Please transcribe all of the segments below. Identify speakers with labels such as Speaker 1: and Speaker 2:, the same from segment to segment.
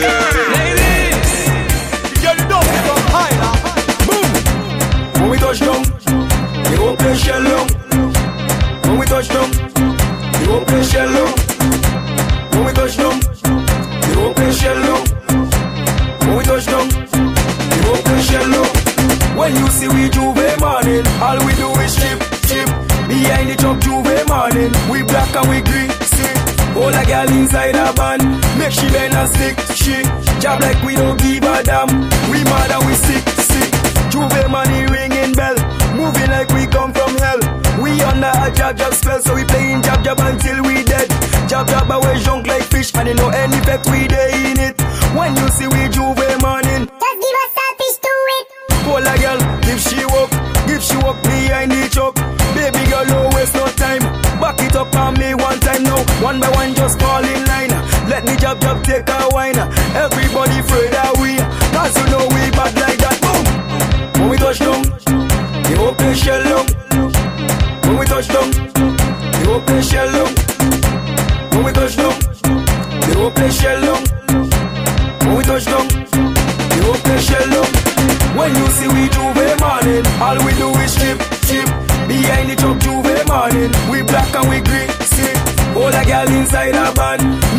Speaker 1: Ladies,
Speaker 2: from higher. Boom. When we touch down. When we touch down, a jab jab spell, so we playing jab jab until we dead. Jab jab away junk like fish, and you know any effect we day in it. When you see we J'ouvert morning,
Speaker 3: Just give us selfish to it.
Speaker 2: Pull a girl, if she walk, if she walk behind the truck. Baby girl, no waste no time. Back it up on me one time now. One by one, just fall in line. Let me jab jab take a wine. Everybody afraid that we, cause you know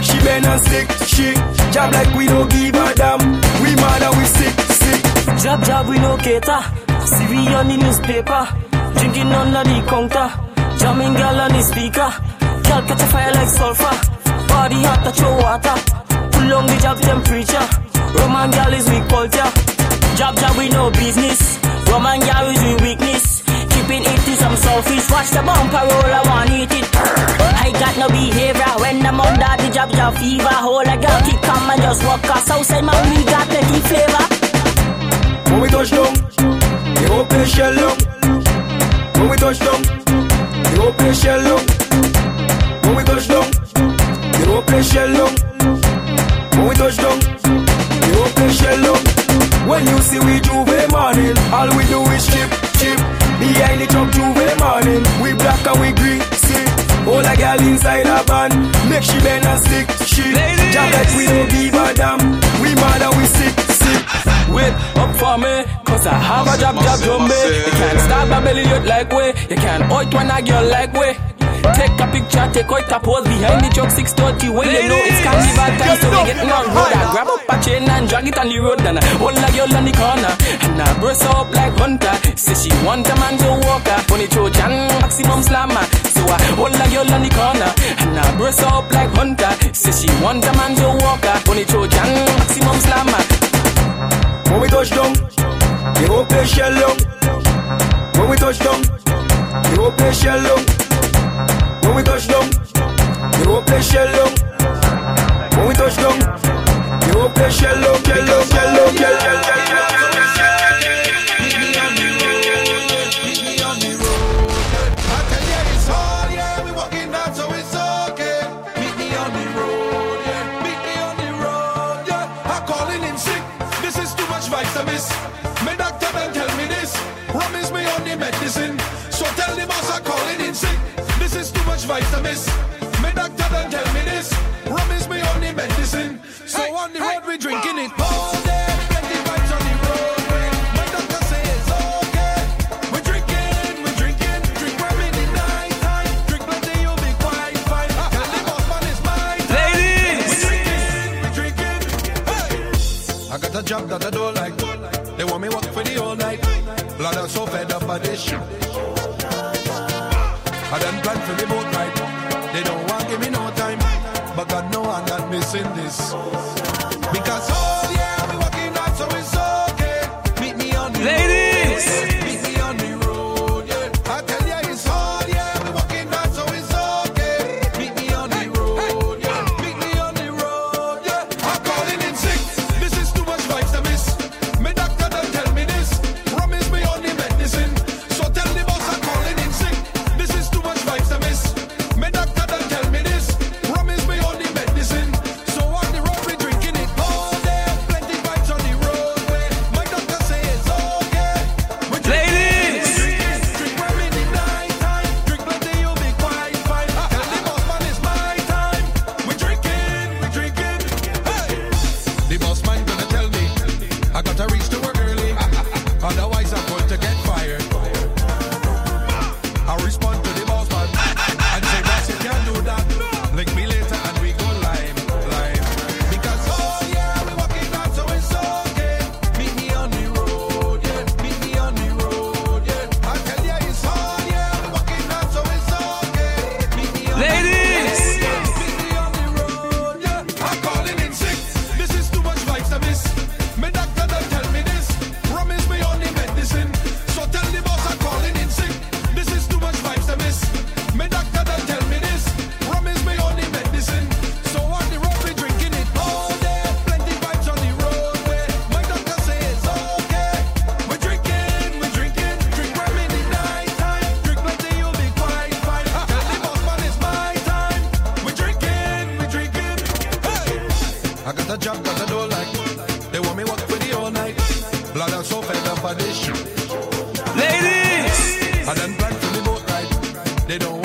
Speaker 2: make she bend and stick, she. Job like we don't give a damn, we mad and we sick, sick.
Speaker 4: Job job we no cater. See we on the newspaper. Drinking under the counter. Jamming girl on the speaker. Girl catch a fire like sulfur. Body hot to throw water. Pull on the job temperature. Roman girl is weak culture. Job job we no business. Roman girl is we weakness. Keeping it to some selfish. Watch the bumper roll, I want eat it. I got no behavior when I'm on the job job fever. Hold a girl keep calm and just walk us outside man we got plenty flavor.
Speaker 2: When we touch down, they won't play shell long. When we touch down, they won't play shell long. When we touch down, they won't play shell long. When we touch down, they won't play shell long. When you see we J'ouvert morning, all we do is chip, chip. Behind the truck J'ouvert morning, we black and we green, a girl inside a band, make she bend and stick, she. Job like we don't give a damn, we mad and we sick, sick.
Speaker 4: Wait up for me, cause I have a job, job, jumbe. You can't stop my belly like way. You can't out when I girl like way. Take a picture, take out a pose behind the truck 630 when you know it's carnival time, so we getting on road. I grab up a chain and drag it on the road, and I hold a girl on the corner, and uh, I burst her up like hunter. Say she want a man to walk her, funny Trojan, maximum slammer. So I hold a girl on the corner, and I burst up like hunter. Say she want a man to walk her, funny Trojan, maximum slammer.
Speaker 2: When we touch down, they won't play shell long. When we touch down, they won't play shell long. When we touch down, they won't play shell long. When we touch down, they won't play shell long, shell long, shell long, shell long, shell long, shell long, shell long.
Speaker 5: I tell you it's hard, yeah, is much vitamins. My doctor tell me this. Promise me on the medicine. So on the road we drinking it all day. Plenty vibes on the roadway. My doctor say it's okay. We're drinking, we're drinking, drink rum in the night time. Drink plenty, you'll be quite fine. Tell the boss man it's my time.
Speaker 1: ladies.
Speaker 5: We're drinking, we're drinking. I got a job that I don't like. They want me work for the whole night. Blood, I'm so fed up by this shit. I done planned for the boat I'm not this. Because oh I
Speaker 1: got a job that I don't like. They want me work for the all night. Blood and so fed up for this.
Speaker 4: Ladies!
Speaker 1: I done planned for the boat ride. They don't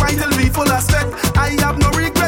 Speaker 6: right and lethal aspect. I have no
Speaker 7: regret.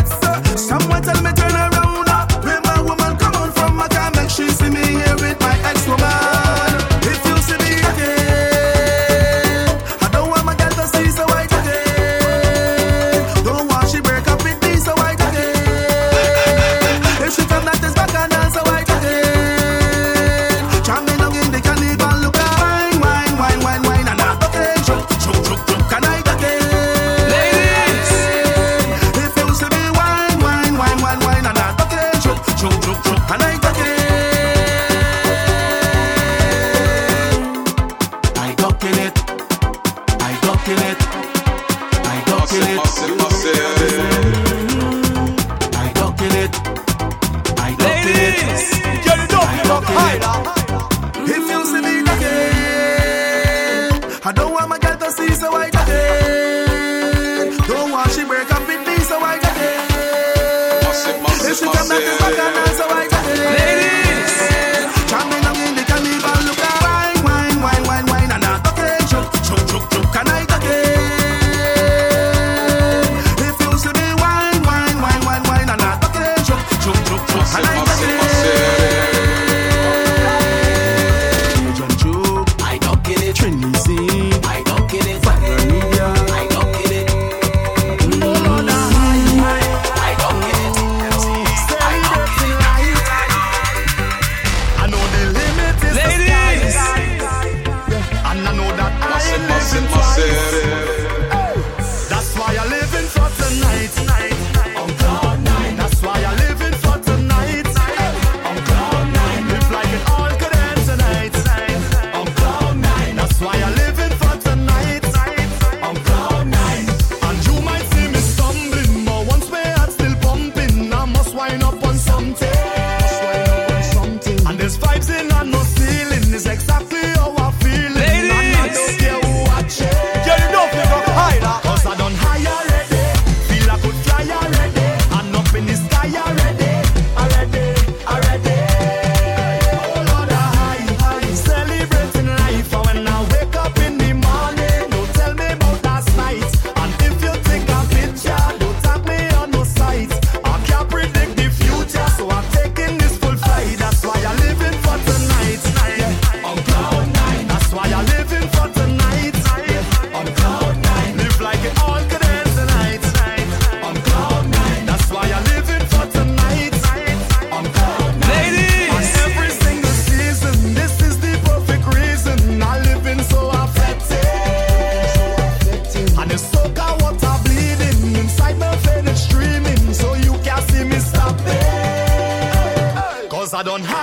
Speaker 7: Done high